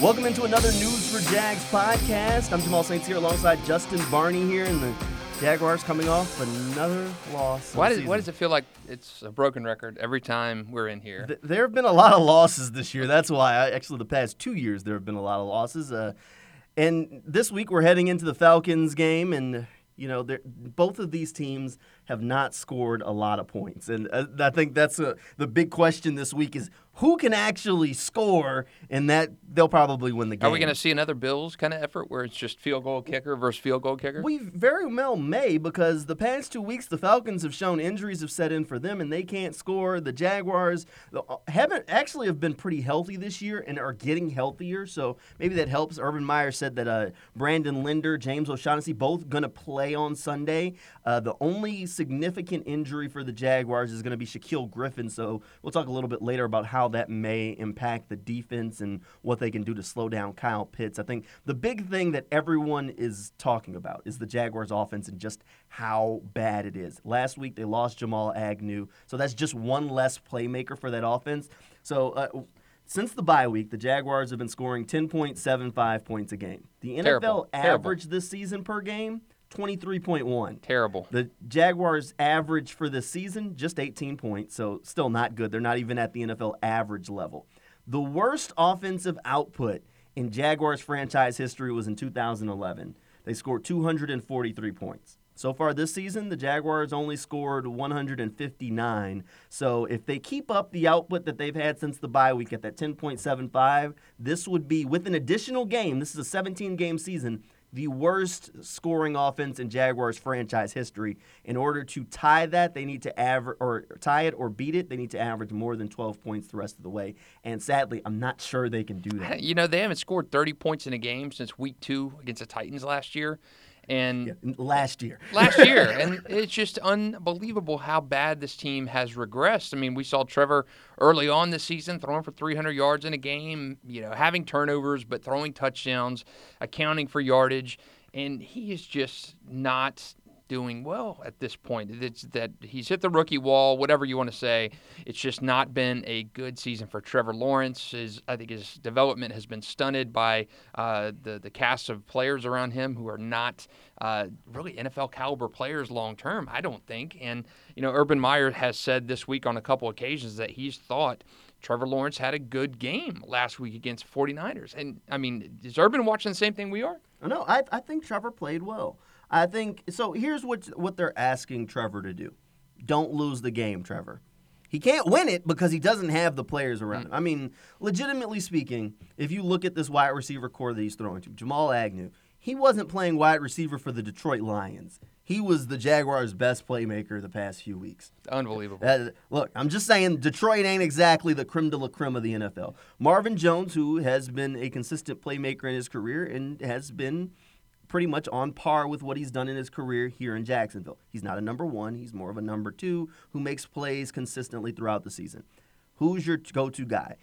Welcome into another News for Jags podcast. I'm Jamal Saints here alongside Justin Barney here, and the Jaguars coming off another loss. Why why does it feel like it's a broken record every time we're in here? Th- There have been a lot of losses this year. That's why. I, actually, the past two years there have been a lot of losses. Uh, and this week we're heading into the Falcons game, and you know, both of these teams have not scored a lot of points, and uh, I think that's uh the big question this week is who can actually score, and that they'll probably win the game. Are we going to see another Bills kind of effort where it's just field goal kicker versus field goal kicker? We very well may because the past two weeks the Falcons have shown injuries have set in for them and they can't score. The Jaguars uh, haven't actually have been pretty healthy this year and are getting healthier, so maybe that helps. Urban Meyer said that uh, Brandon Linder, James O'Shaughnessy, both going to play on Sunday. Uh, the only significant injury for the Jaguars is going to be Shaquill Griffin, so we'll talk a little bit later about how that may impact the defense and what they can do to slow down Kyle Pitts. I think the big thing that everyone is talking about is the Jaguars' offense and just how bad it is. Last week they lost Jamal Agnew, so that's just one less playmaker for that offense. So. Uh, since the bye week, the Jaguars have been scoring 10.75 points a game. The NFL Terrible. Terrible. average this season per game, 23.1. Terrible. The Jaguars' average for this season, just 18 points, so still not good. They're not even at the NFL average level. The worst offensive output in Jaguars franchise history was in 2011. They scored 243 points. So far this season, the Jaguars only scored 159. So if they keep up the output that they've had since the bye week at that 10.75, this would be with an additional game. This is a 17 game season the worst scoring offense in Jaguars franchise history. In order to tie that, they need to average or tie it or beat it. They need to average more than 12 points the rest of the way. And sadly, I'm not sure they can do that. You know, they haven't scored 30 points in a game since week two against the Titans last year. And Last year, last year. And it's just unbelievable how bad this team has regressed. I mean, we saw Trevor early on this season throwing for 300 yards in a game, you know, having turnovers, but throwing touchdowns, accounting for yardage. And he is just not doing well at this point. It's that he's hit the rookie wall, whatever you want to say. It's just not been a good season for Trevor Lawrence. His, I think his development has been stunted by uh, the the cast of players around him who are not uh, really NFL caliber players long term. I don't think. And you know, Urban Meyer has said this week on a couple occasions that he's thought. Trevor Lawrence had a good game last week against 49ers. And I mean, is Urban watching the same thing we are? no, I, I think Trevor played well. I think so. Here's what what they're asking Trevor to do: don't lose the game, Trevor. He can't win it because he doesn't have the players around him. I mean, legitimately speaking, if you look at this wide receiver corps that he's throwing to, Jamal Agnew, he wasn't playing wide receiver for the Detroit Lions. He was the Jaguars' best playmaker the past few weeks. Unbelievable. Uh, look, I'm just saying Detroit ain't exactly the creme de la creme of the NFL. Marvin Jones, who has been a consistent playmaker in his career and has been pretty much on par with what he's done in his career here in Jacksonville. He's not a number one, he's more of a number two who makes plays consistently throughout the season. Who's your go to guy?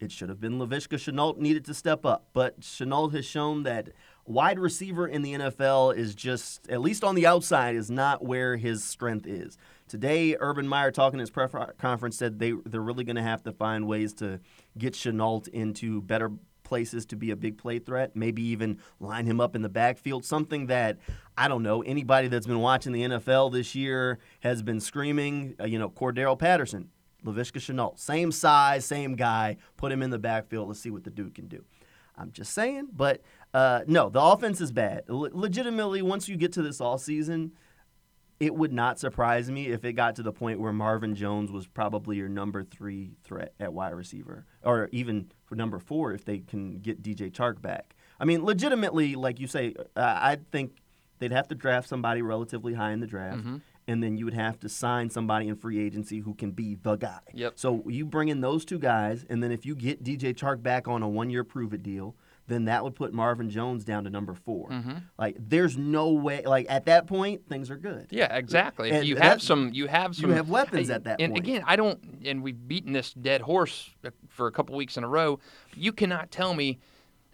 It should have been Laviska Shenault needed to step up, but Shenault has shown that wide receiver in the NFL is just, at least on the outside, is not where his strength is. Today, Urban Meyer talking his press conference said they they're really going to have to find ways to get Shenault into better places to be a big play threat. Maybe even line him up in the backfield. Something that I don't know anybody that's been watching the NFL this year has been screaming. Uh, you know, Cordarrelle Patterson. Laviska Shenault, same size, same guy. Put him in the backfield. Let's see what the dude can do. I'm just saying, but uh, no, the offense is bad. Le- legitimately, once you get to this all season, it would not surprise me if it got to the point where Marvin Jones was probably your number three threat at wide receiver, or even for number four if they can get DJ Chark back. I mean, legitimately, like you say, uh, I think they'd have to draft somebody relatively high in the draft. And then you would have to sign somebody in free agency who can be the guy. Yep. So you bring in those two guys, and then if you get DJ Chark back on a one-year prove-it deal, then that would put Marvin Jones down to number 4 Like, there's no way. Like at that point, things are good. Yeah, exactly. And you that- have some. You have some. have weapons at that and point. again, I don't. And we've beaten this dead horse uh, for a couple weeks in a row. You cannot tell me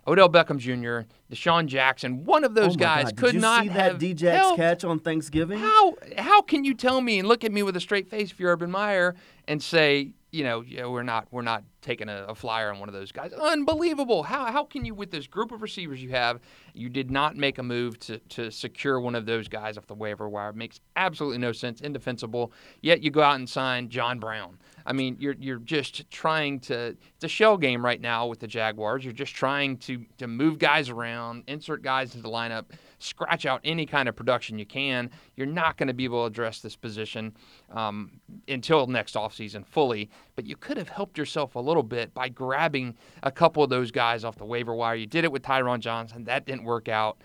Odell Beckham Jr., DeSean Jackson, one of Oh those my guys God, could did you not see have that DJ's helped. catch on Thanksgiving. How how can you tell me and look at me with a straight face if you're Urban Meyer and say you know, yeah, we're not we're not taking a, a, flyer on one of those guys. Unbelievable! How how can you with this group of receivers you have, you did not make a move to to secure one of those guys off the waiver wire? It makes absolutely no sense, indefensible. Yet you go out and sign John Brown. I mean, you're you're just trying to. It's a shell game right now with the Jaguars. You're just trying to to move guys around, insert guys into the lineup, scratch out any kind of production you can. You're not going to be able to address this position um, until next offseason fully. But you could have helped yourself a little bit by grabbing a couple of those guys off the waiver wire. You did it with Tyron Johnson. That didn't work out.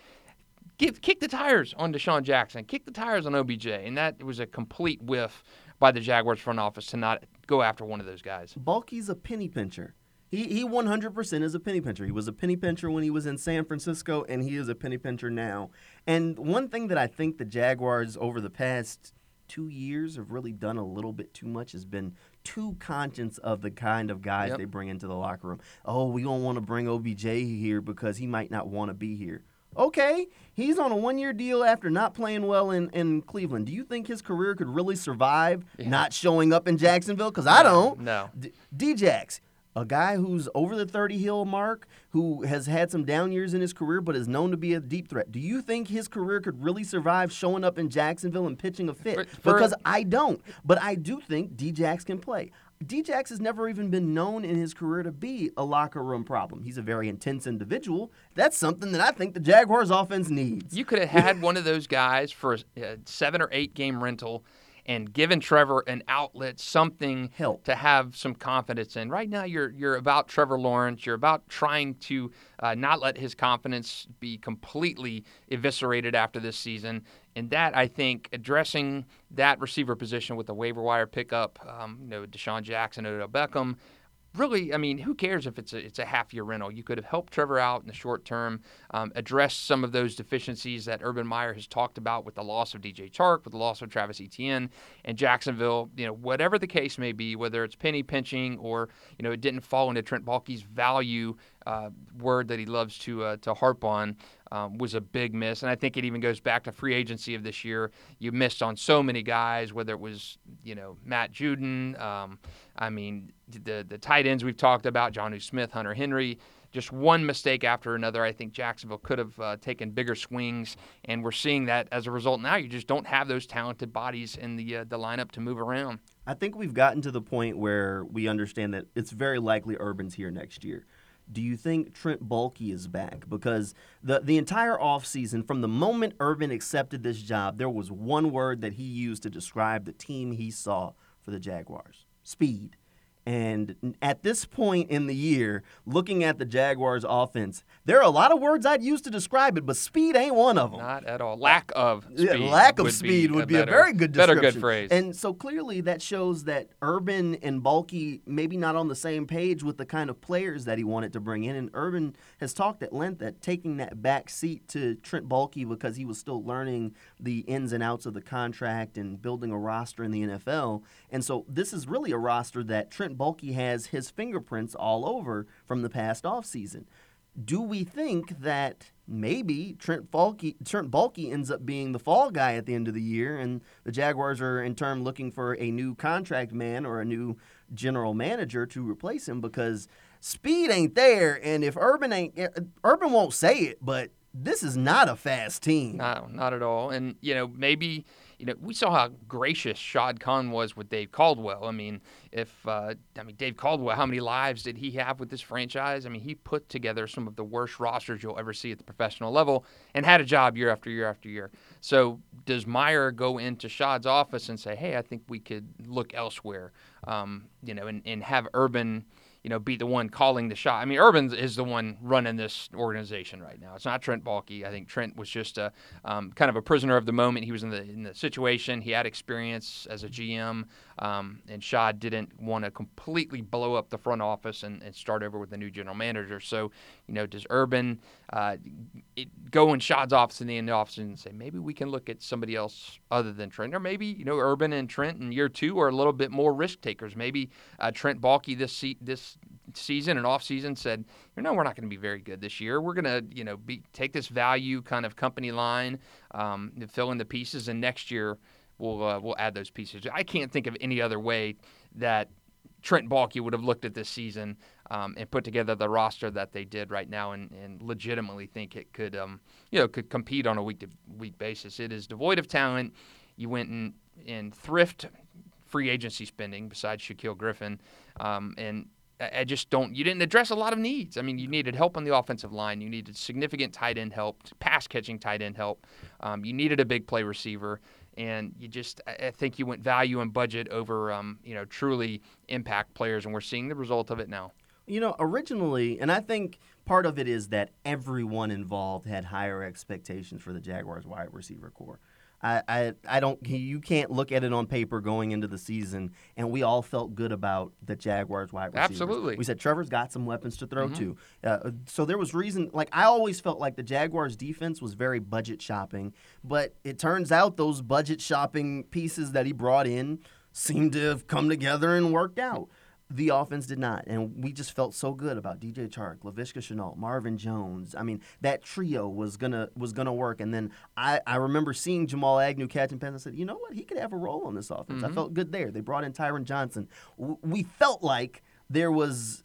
Give, kick the tires on DeSean Jackson. Kick the tires on OBJ. And that was a complete whiff by the Jaguars front office to not go after one of those guys. Baalke's a penny pincher. He, he 100% is a penny pincher. He was a penny pincher when he was in San Francisco, and he is a penny pincher now. And one thing that I think the Jaguars over the past two years have really done a little bit too much has been too conscious of the kind of guys yep. they bring into the locker room. Oh, we don't want to bring OBJ here because he might not want to be here. Okay, he's on a one year deal after not playing well in, in Cleveland. Do you think his career could really survive yeah. not showing up in Jacksonville? Because I don't. No. D- Djax, a guy who's over the 30 hill mark, who has had some down years in his career, but is known to be a deep threat. Do you think his career could really survive showing up in Jacksonville and pitching a fit? For, for, because I don't. But I do think Djax can play. Djax has never even been known in his career to be a locker room problem. He's a very intense individual. That's something that I think the Jaguars offense needs. You could have had one of those guys for a seven or eight game rental and given Trevor an outlet, something Help. to have some confidence in. Right now, you're you're about Trevor Lawrence. You're about trying to uh, not let his confidence be completely eviscerated after this season. And that I think addressing that receiver position with the waiver wire pickup, um, you know, DeSean Jackson, Odell Beckham, really, I mean, who cares if it's a it's a half year rental? You could have helped Trevor out in the short term, um, addressed some of those deficiencies that Urban Meyer has talked about with the loss of DJ Chark, with the loss of Travis Etienne, and Jacksonville. You know, whatever the case may be, whether it's penny pinching or you know it didn't fall into Trent Baalke's value uh, word that he loves to uh, to harp on um, was a big miss, and I think it even goes back to free agency of this year. You missed on so many guys, whether it was you know Matt Judon, Um, I mean the the tight ends we've talked about, Jonnu Smith, Hunter Henry. Just one mistake after another. I think Jacksonville could have uh, taken bigger swings, and we're seeing that as a result. Now you just don't have those talented bodies in the uh, the lineup to move around. I think we've gotten to the point where we understand that it's very likely Urban's here next year do you think Trent Baalke is back? Because the, the entire offseason, from the moment Urban accepted this job, there was one word that he used to describe the team he saw for the Jaguars speed. And at this point in the year, looking at the Jaguars' offense, there are a lot of words I'd use to describe it, but speed ain't one of them. Not at all. Lack of speed. Yeah, lack of speed would be, a, better, a very good description. Better good phrase. And so clearly that shows that Urban and Baalke maybe not on the same page with the kind of players that he wanted to bring in. And Urban has talked at length that taking that back seat to Trent Baalke because he was still learning the ins and outs of the contract and building a roster in the NFL. And so this is really a roster that Trent Baalke has his fingerprints all over from the past offseason. Do we think that maybe Trent, Falke, Trent Baalke ends up being the fall guy at the end of the year, and the Jaguars are in turn looking for a new contract man or a new general manager to replace him because speed ain't there, and if Urban ain't eh, Urban won't say it, but this is not a fast team. No, not at all. And you know maybe you know, we saw how gracious Shad Khan was with Dave Caldwell. I mean, if uh, I mean Dave Caldwell, how many lives did he have with this franchise? I mean, he put together some of the worst rosters you'll ever see at the professional level, and had a job year after year after year. So does Meyer go into Shad's office and say, "Hey, I think we could look elsewhere," um, you know, and, and have Urban you know, be the one calling the shot. I mean, Urban is the one running this organization right now. It's not Trent Baalke. I think Trent was just a um, kind of a prisoner of the moment. He was in the in the situation. He had experience as a GM, um, and Shad didn't want to completely blow up the front office and, and, start over with a new general manager. So, you know, does Urban uh, it, go in Shad's office in the end office and say maybe we can look at somebody else other than Trent, or maybe you know Urban and Trent in year two are a little bit more risk takers. Maybe uh, Trent Baalke this this season and off season said, you know, we're not going to be very good this year. We're going to, you know, be, take this value kind of company line, um, fill in the pieces, and next year we'll uh, we'll add those pieces. I can't think of any other way that Trent Baalke would have looked at this season um, and put together the roster that they did right now, and, and legitimately think it could, um, you know, could compete on a week to week basis. It is devoid of talent. You went and, and thrift free agency spending besides Shaquill Griffin, um, and I just don't. You didn't address a lot of needs. I mean, you needed help on the offensive line. You needed significant tight end help, pass catching tight end help. Um, you needed a big play receiver, and you just. I think you went value and budget over, um, you know, truly impact players, and we're seeing the result of it now. You know, originally, and I think part of it is that everyone involved had higher expectations for the Jaguars wide receiver corps. I, I, I don't. You can't look at it on paper going into the season, and we all felt good about the Jaguars wide receivers. Absolutely. We said Trevor's got some weapons to throw Mm-hmm. to. Uh, so there was reason. Like I always felt like the Jaguars defense was very budget shopping, but it turns out those budget shopping pieces that he brought in seemed to have come together and worked out. The offense did not, and we just felt so good about DJ Chark, Laviska Shenault, Marvin Jones. I mean, that trio was gonna was gonna work. And then I, I remember seeing Jamal Agnew catching passes. I said, you know what, he could have a role on this offense. I mm-hmm. felt good there. They brought in Tyron Johnson. W- we felt like there was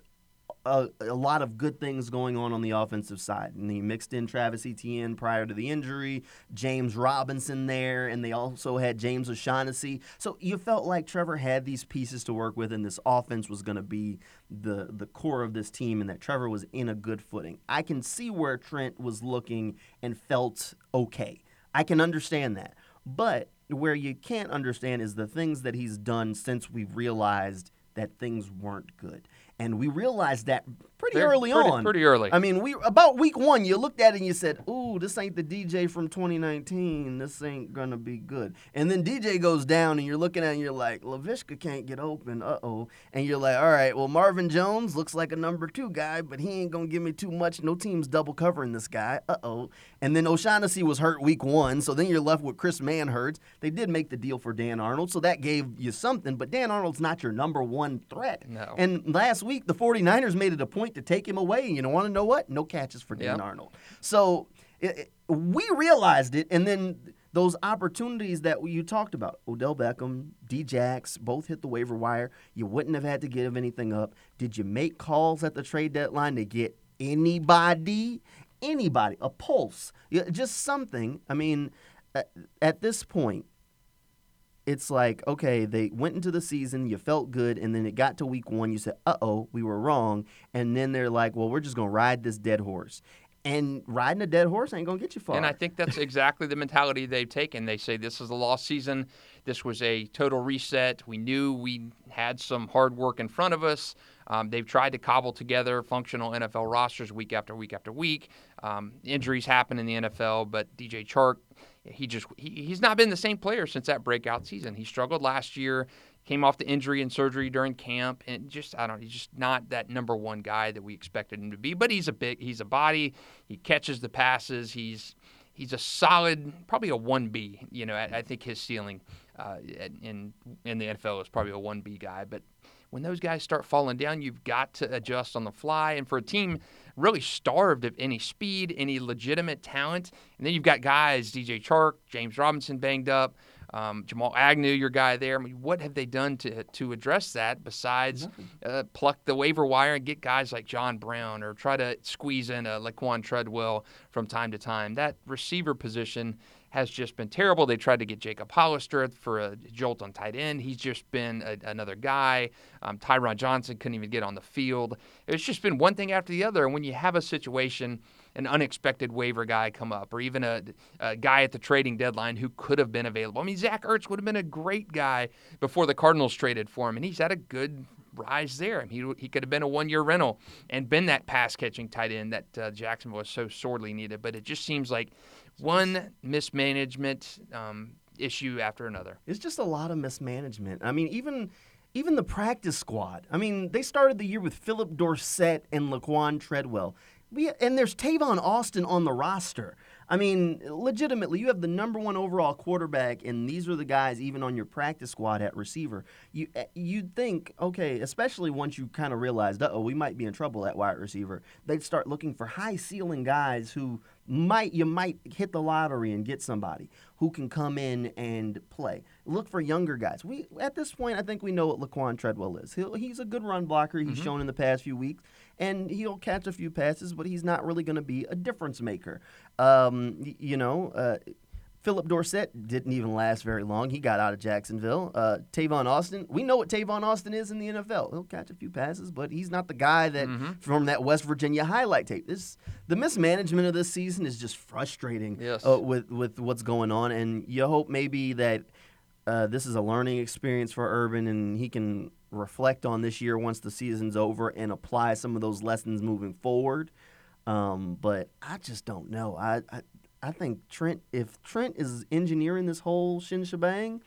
a, a lot of good things going on on the offensive side. And he mixed in Travis Etienne prior to the injury, James Robinson there, and they also had James O'Shaughnessy. So you felt like Trevor had these pieces to work with, and this offense was going to be the the core of this team, and that Trevor was in a good footing. I can see where Trent was looking and felt okay. I can understand that, but where you can't understand is the things that he's done since we've realized that things weren't good. And we realized that pretty Very- early pretty- on. pretty early. I mean, we about week one, you looked at it and you said, "Ooh, this ain't the DJ from 2019. This ain't gonna be good." And then DJ goes down, and you're looking at it and you're like, "Laviska can't get open. Uh oh." And you're like, "All right, well, Marvin Jones looks like a number two guy, but he ain't gonna give me too much. No team's double covering this guy. Uh oh." And then O'Shaughnessy was hurt week one, so then you're left with Chris Manhertz. They did make the deal for Dan Arnold, so that gave you something. But Dan Arnold's not your number one threat. No. And last week, the 49ers made it a point to take him away. And you don't want to know what? No catches for Dan Yep. Arnold. So it, it- we realized it. And then those opportunities that you talked about Odell Beckham, Djax, both hit the waiver wire. You wouldn't have had to give anything up. Did you make calls at the trade deadline to get anybody? Anybody, a pulse, just something. I mean, at this point, it's like okay they went into the season you felt good and then it got to week one you said uh-oh we were wrong and then they're like well we're just going to ride this dead horse and riding a dead horse ain't going to get you far And I think that's exactly the mentality they've taken. They say this is a lost season. This was a total reset. We knew we had some hard work in front of us. Um, they've tried to cobble together functional NFL rosters week after week after week. Um, injuries happen in the NFL, but DJ Chark, he just he, he's not been the same player since that breakout season. He struggled last year, came off the injury and surgery during camp, and just I don't he's just not that number one guy that we expected him to be. But he's a big, he's a body. He catches the passes. He's he's a solid, probably a one B. You know, I, I think his ceiling uh, in in the NFL is probably a one B guy. But when those guys start falling down, you've got to adjust on the fly. And for a team really starved of any speed, any legitimate talent, and then you've got guys, DJ Chark, James Robinson banged up. Um, Jamal Agnew, your guy there. I mean, what have they done to to address that besides uh, pluck the waiver wire and get guys like John Brown or try to squeeze in a Laquan Treadwell from time to time? That receiver position has just been terrible. They tried to get Jacob Hollister for a jolt on tight end. He's just been a, another guy. Um, Tyron Johnson couldn't even get on the field. It's just been one thing after the other. And when you have a situation, an unexpected waiver guy come up, or even a, a guy at the trading deadline who could have been available. I mean, Zach Ertz would have been a great guy before the Cardinals traded for him, and he's had a good rise there. I mean, he, he could have been a one year rental and been that pass catching tight end that uh, Jacksonville was so sorely needed. But it just seems like one mismanagement um, issue after another. It's just a lot of mismanagement. I mean, even even the practice squad. I mean, they started the year with Phillip Dorsett and Laquan Treadwell. We, and there's Tavon Austin on the roster. I mean, legitimately, you have the number one overall quarterback, and these are the guys even on your practice squad at receiver. You eh, you'd think, okay, especially once you kind of realized, oh, we might be in trouble at wide receiver. They'd start looking for high ceiling guys who might you might hit the lottery and get somebody who can come in and play. look for younger guys. We at this point, I think we know what Laquan Treadwell is. He'll, he's a good run blocker. He's shown in the past few weeks, and he'll catch a few passes, but he's not really going to be a difference maker. Um, y- you know. Uh, Phillip Dorsett didn't even last very long. He got out of Jacksonville. Uh, Tavon Austin, we know what Tavon Austin is in the NFL. He'll catch a few passes, but he's not the guy that from that West Virginia highlight tape. This the mismanagement of this season is just frustrating Yes. uh, with with what's going on, and you hope maybe that uh, this is a learning experience for Urban, and he can reflect on this year once the season's over and apply some of those lessons moving forward. Um, but I just don't know. I, I I think Trent, if Trent is engineering this whole shin shebang,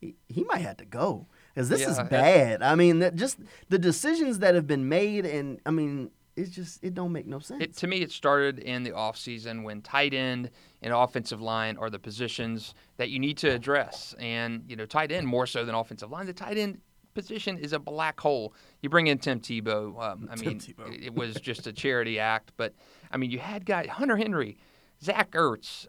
he, he might have to go because this is Yeah, it- bad. I mean, that just the decisions that have been made, and I mean, it's just it don't make no sense. It, to me, it started in the offseason when tight end and offensive line are the positions that you need to address. And, you know, tight end more so than offensive line. The tight end position is a black hole. You bring in Tim Tebow. Um, I Tim mean, Tebow. it, it was just a charity act. But, I mean, you had guys, Hunter Henry, Zach Ertz,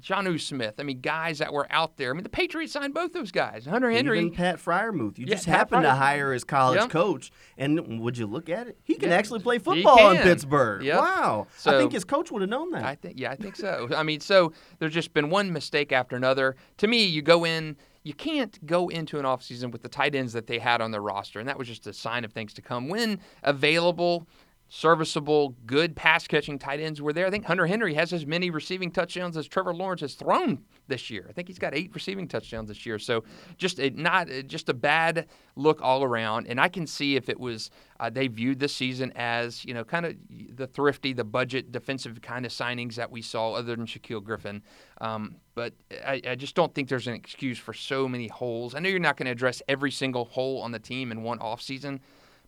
John Smith. I mean, guys that were out there. I mean, the Patriots signed both those guys. Hunter Henry. Even Pat Freiermuth. You Yeah, just Pat happened to hire his college Yeah. coach, and would you look at it? He can actually play football in. Pittsburgh. Yep. Wow. I think his coach would have known that. I think, yeah, I think so. I mean, so there's just been one mistake after another. To me, you go in, you can't go into an offseason with the tight ends that they had on their roster, and that was just a sign of things to come. When available, serviceable, good pass catching tight ends were there, I think Hunter Henry has as many receiving touchdowns as Trevor Lawrence has thrown this year. I think he's got eight receiving touchdowns this year. So just a, not just a bad look all around. And I can see if it was uh, they viewed this season as you know kind of the thrifty, the budget defensive kind of signings that we saw, other than Shaquill Griffin. Um, but I, I just don't think there's an excuse for so many holes. I know you're not going to address every single hole on the team in one offseason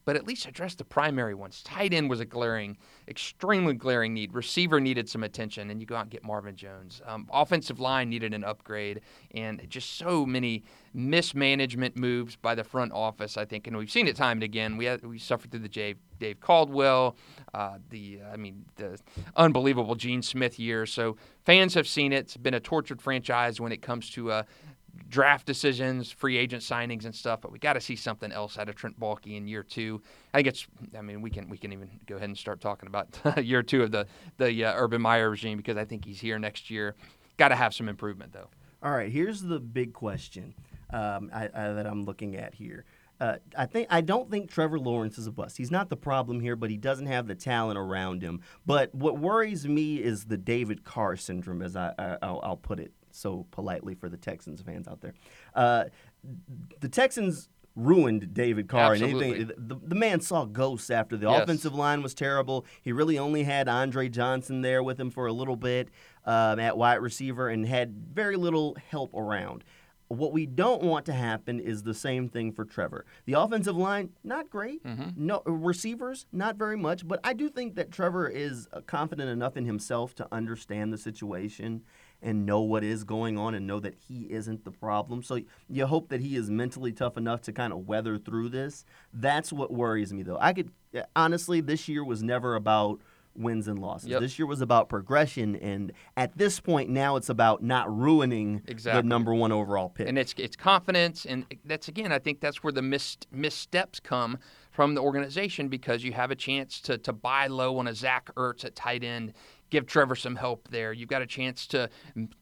but at least address the primary ones. Tight end was a glaring, extremely glaring need. Receiver needed some attention, and you go out and get Marvin Jones. Um, offensive line needed an upgrade, and just so many mismanagement moves by the front office. I think, and we've seen it time and again. We had, we suffered through the Dave, Dave Caldwell, uh, the I mean the unbelievable Gene Smith year. So fans have seen it. It's been a tortured franchise when it comes to. Uh, draft decisions, free agent signings, and stuff. But we got to see something else out of Trent Baalke in year two. I think it's. I mean, we can we can even go ahead and start talking about year two of the the uh, Urban Meyer regime because I think he's here next year. Got to have some improvement though. All right, here's the big question um, I, I, that I'm looking at here. Uh, I think I don't think Trevor Lawrence is a bust. He's not the problem here, but he doesn't have the talent around him. But what worries me is the David Carr syndrome, as I, I I'll, I'll put it so politely for the Texans fans out there. Uh, the Texans ruined David Carr and Absolutely. anything. The, the man saw ghosts after the Yes. offensive line was terrible. He really only had Andre Johnson there with him for a little bit um, at wide receiver and had very little help around. What we don't want to happen is the same thing for Trevor. The offensive line, not great. No receivers, not very much. But I do think that Trevor is uh, confident enough in himself to understand the situation and know what is going on and know that he isn't the problem. So you hope that he is mentally tough enough to kind of weather through this. That's what worries me, though. I could honestly, this year was never about wins and losses. Yep. This year was about progression, and at this point now, it's about not ruining Exactly. the number one overall pick. and it's it's confidence, and that's again, I think that's where the mis- missteps come from the organization because you have a chance to to buy low on a Zach Ertz at tight end, give Trevor some help there. You've got a chance to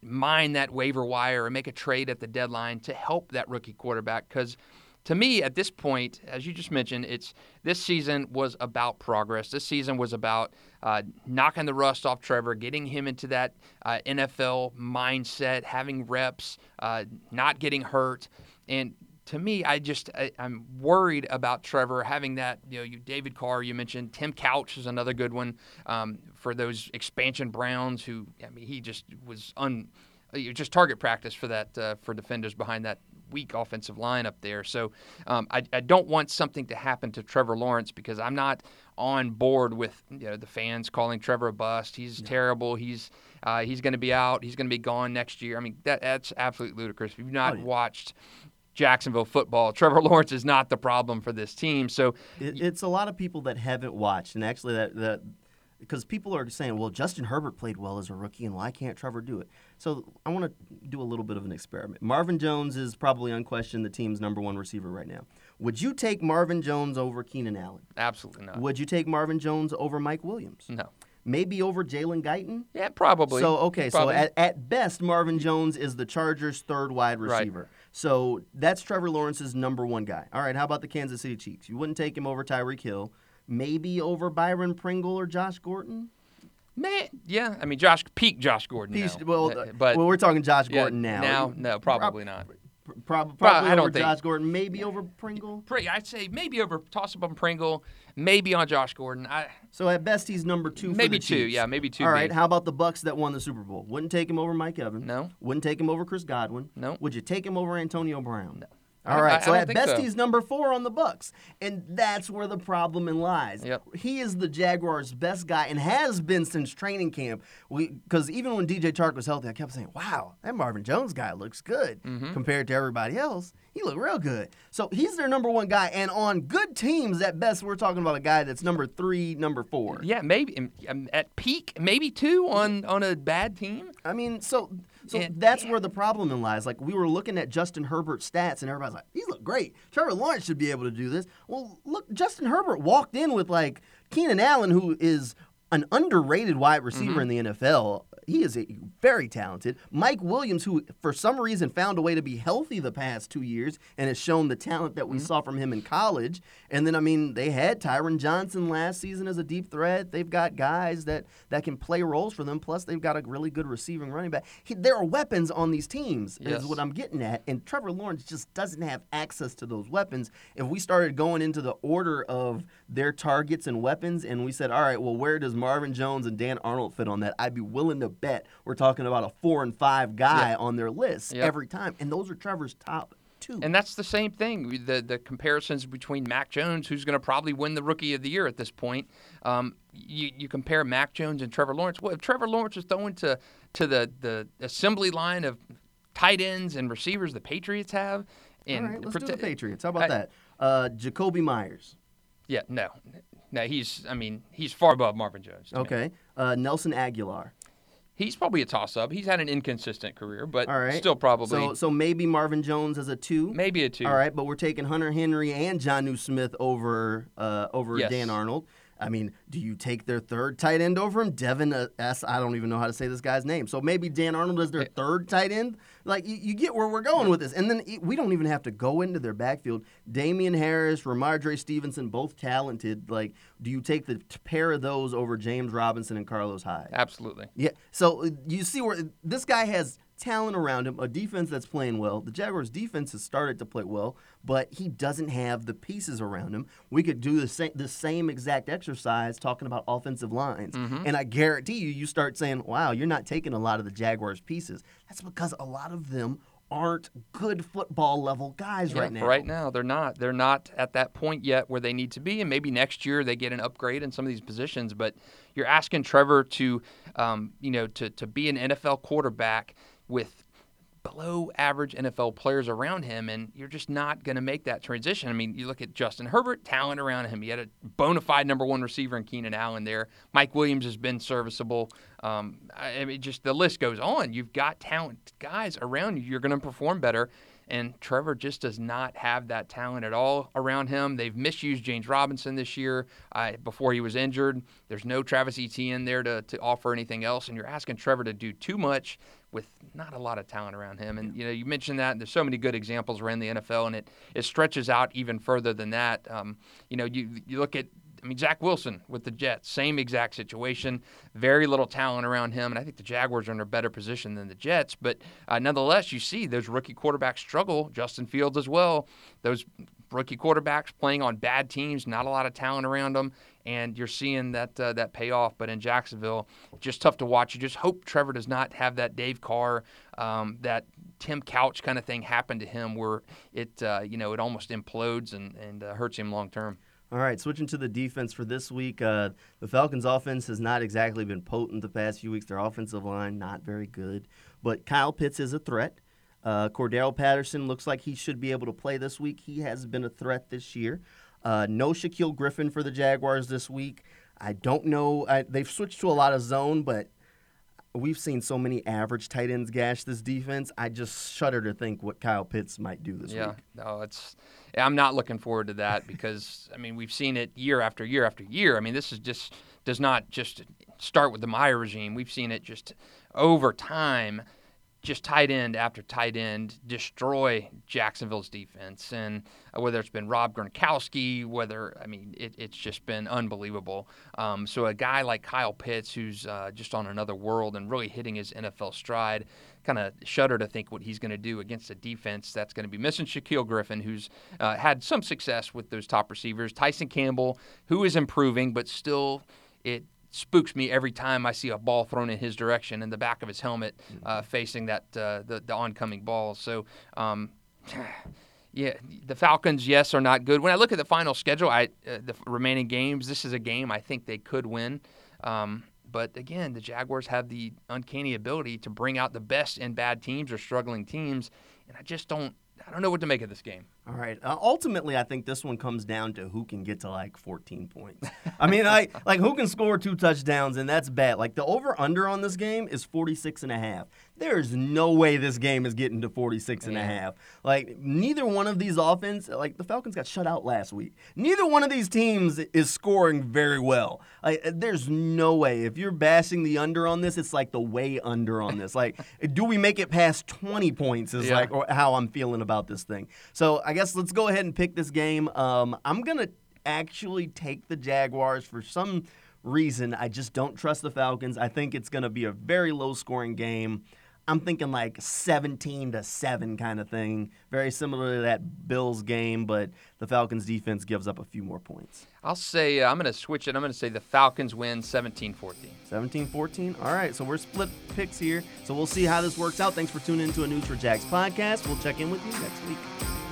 mine that waiver wire and make a trade at the deadline to help that rookie quarterback because. To me, at this point, as you just mentioned, it's this season was about progress. This season was about uh, knocking the rust off Trevor, getting him into that uh, NFL mindset, having reps, uh, not getting hurt, and to me, I just I, I'm worried about Trevor having that. You know, you David Carr, you mentioned Tim Couch is another good one um, for those expansion Browns who I mean he just was un uh, just target practice for that uh, for defenders behind that weak offensive line up there. So um, I, I don't want something to happen to Trevor Lawrence because I'm not on board with you know the fans calling Trevor a bust. He's terrible. He's uh, he's going to be out. He's going to be gone next year. I mean that that's absolutely ludicrous. If you've not Oh, yeah. watched Jacksonville football, Trevor Lawrence is not the problem for this team. So It, it's a lot of people that haven't watched, and actually, that that because people are saying, well, Justin Herbert played well as a rookie, and why can't Trevor do it? So I want to do a little bit of an experiment. Marvin Jones is probably unquestioned the team's number one receiver right now. Would you take Marvin Jones over Keenan Allen? Absolutely not. Would you take Marvin Jones over Mike Williams? No. Maybe over Jalen Guyton? Yeah, probably. So okay, Probably. so at, at best, Marvin Jones is the Chargers' third wide Right. So that's Trevor Lawrence's number one guy. All right, how about the Kansas City Chiefs? You wouldn't take him over Tyreek Hill, maybe over Byron Pringle or Josh Gordon. Man, yeah. I mean, Josh peak Josh Gordon. Well, but well, we're talking Josh yeah, Gordon now. Now, no, probably not. Prob- probably I don't over think- Josh Gordon, maybe over Pringle. I'd say maybe over toss up on Pringle, maybe on Josh Gordon. I So at best, he's number two. for maybe two. Chiefs. Yeah, maybe two. All right. How about the Bucks that won the Super Bowl? Wouldn't take him over Mike Evans. No. Wouldn't take him over Chris Godwin. No. Would you take him over Antonio Brown? No. I All right. I- I so don't at best, so. he's number four on the Bucks, and that's where the problem in lies. Yep. He is the Jaguars' best guy and has been since training camp. Because even when DJ Chark was healthy, I kept saying, "Wow, that Marvin Jones guy looks good Mm-hmm. compared to everybody else. He looked real good." So he's their number one guy, and on good teams, at best, we're talking about a guy that's number three, number four. Yeah, maybe um, um, at peak, maybe two on on a bad team. I mean, so so Yeah. that's where the problem in lies. Like we were looking at Justin Herbert's stats, and everybody's like, "These look great. Trevor Lawrence should be able to do this." Well, look, Justin Herbert walked in with like Keenan Allen, who is an underrated wide receiver Mm-hmm. in the NFL. He is a, very talented. Mike Williams, who for some reason found a way to be healthy the past two years and has shown the talent that Mm-hmm. we saw from him in college. And then, I mean, they had Tyron Johnson last season as a deep threat. They've got guys that, that can play roles for them. Plus, they've got a really good receiving running back. He, there are weapons on these teams, Yes. is what I'm getting at. And Trevor Lawrence just doesn't have access to those weapons. If we started going into the order of their targets and weapons, and we said, all right, well, where does Marvin Jones and Dan Arnold fit on that? I'd be willing to bet we're talking about a four and five guy on their list Yep. every time. And those are Trevor's top two. And that's the same thing. The the comparisons between Mac Jones, who's going to probably win the Rookie of the Year at this point. Um, you, you compare Mac Jones and Trevor Lawrence. Well, if Trevor Lawrence was throwing to to the the assembly line of tight ends and receivers the Patriots have, all and right, let's do the Patriots. How about I- that? Uh, Jakobi Meyers. Yeah, no, no, he's. I mean, he's far above Marvin Jones. Okay. Uh, Nelson Agholor. he's probably a toss-up. He's had an inconsistent career, but All right. still probably So, so maybe Marvin Jones as a two. maybe a two. All right, but we're taking Hunter Henry and Jonnu Smith over uh, over Yes. Dan Arnold. I mean, do you take their third tight end over him? Devin uh, S. I don't even know how to say this guy's name. So maybe Dan Arnold is their third tight end. Like you, you get where we're going with this, and then we don't even have to go into their backfield. Damien Harris, Rhamondre Stevenson, both talented. Like, do you take the pair of those over James Robinson and Carlos Hyde? Absolutely. Yeah. So uh, you see where this guy has talent around him, a defense that's playing well. The Jaguars' defense has started to play well, but he doesn't have the pieces around him. We could do the same the same exact exercise talking about offensive lines, and I guarantee you, you start saying, "Wow, you're not taking a lot of the Jaguars' pieces." That's because a lot of them aren't good football level guys Yeah, right now. Right now, they're not. They're not at that point yet where they need to be, and maybe next year they get an upgrade in some of these positions. But you're asking Trevor to, um, you know, to to be an NFL quarterback with below average NFL players around him, and you're just not going to make that transition. I mean, you look at Justin Herbert, talent around him. He had a bona fide number one receiver in Keenan Allen there. Mike Williams has been serviceable. Um, I mean, just the list goes on. You've got talent guys around you. You're going to perform better. And Trevor just does not have that talent at all around him. They've misused James Robinson this year uh, before he was injured. There's no Travis Etienne there to, to offer anything else. And you're asking Trevor to do too much with not a lot of talent around him. And you know, you mentioned that. There's so many good examples around the NFL, and it it stretches out even further than that. Um, you know, you you look at. I mean, Zach Wilson with the Jets, same exact situation. Very little talent around him, and I think the Jaguars are in a better position than the Jets. But uh, nonetheless, you see those rookie quarterbacks struggle. Justin Fields as well. Those rookie quarterbacks playing on bad teams, not a lot of talent around them, and you're seeing that uh, that pay off. But in Jacksonville, just tough to watch. You just hope Trevor does not have that Dave Carr, um, that Tim Couch kind of thing happen to him, where it uh, you know it almost implodes and and uh, hurts him long term. All right, switching to the defense for this week. Uh, the Falcons' offense has not exactly been potent the past few weeks. Their offensive line not very good, but Kyle Pitts is a threat. Uh, Cordarrelle Patterson looks like he should be able to play this week. He has been a threat this year. Uh, no Shaquill Griffin for the Jaguars this week. I don't know. I, they've switched to a lot of zone, but we've seen so many average tight ends gash this defense. I just shudder to think what Kyle Pitts might do this yeah, week. no, it's. I'm not looking forward to that because I mean we've seen it year after year after year. I mean this is just does not just start with the Meyer regime. We've seen it just over time just tight end after tight end destroy Jacksonville's defense. And uh, whether it's been Rob Gronkowski, whether, I mean, it, it's just been unbelievable. Um, so a guy like Kyle Pitts, who's uh, just on another world and really hitting his NFL stride, kind of shudder to think what he's going to do against a defense that's going to be missing Shaquill Griffin, who's uh, had some success with those top receivers, Tyson Campbell, who is improving, but still it spooks me every time I see a ball thrown in his direction in the back of his helmet, uh, mm-hmm. facing that uh, the, the oncoming ball. So. Um, yeah, the Falcons, yes, are not good. When I look at the final schedule, I uh, the remaining games, this is a game I think they could win. Um, but again, the Jaguars have the uncanny ability to bring out the best in bad teams or struggling teams, and I just don't I don't know what to make of this game. All right. Uh, ultimately, I think this one comes down to who can get to like 14 points. I mean, I like who can score two touchdowns, and that's bad. Like the over under on this game is 46 and a half. There's no way this game is getting to 46 and yeah. a half. Like neither one of these offense, like the Falcons got shut out last week. Neither one of these teams is scoring very well. Like there's no way. If you're bashing the under on this, it's like the way under on this. Like do we make it past 20 points is yeah. like or how I'm feeling about this thing. So I guess let's go ahead and pick this game. Um, I'm going to actually take the Jaguars for some reason. I just don't trust the Falcons. I think it's going to be a very low scoring game. I'm thinking like 17 to 7 kind of thing. Very similar to that Bills game, but the Falcons defense gives up a few more points. I'll say, uh, I'm going to switch it. I'm going to say the Falcons win 17 14. 17 14? All right, so we're split picks here. So we'll see how this works out. Thanks for tuning in to a News for Jags podcast. We'll check in with you next week.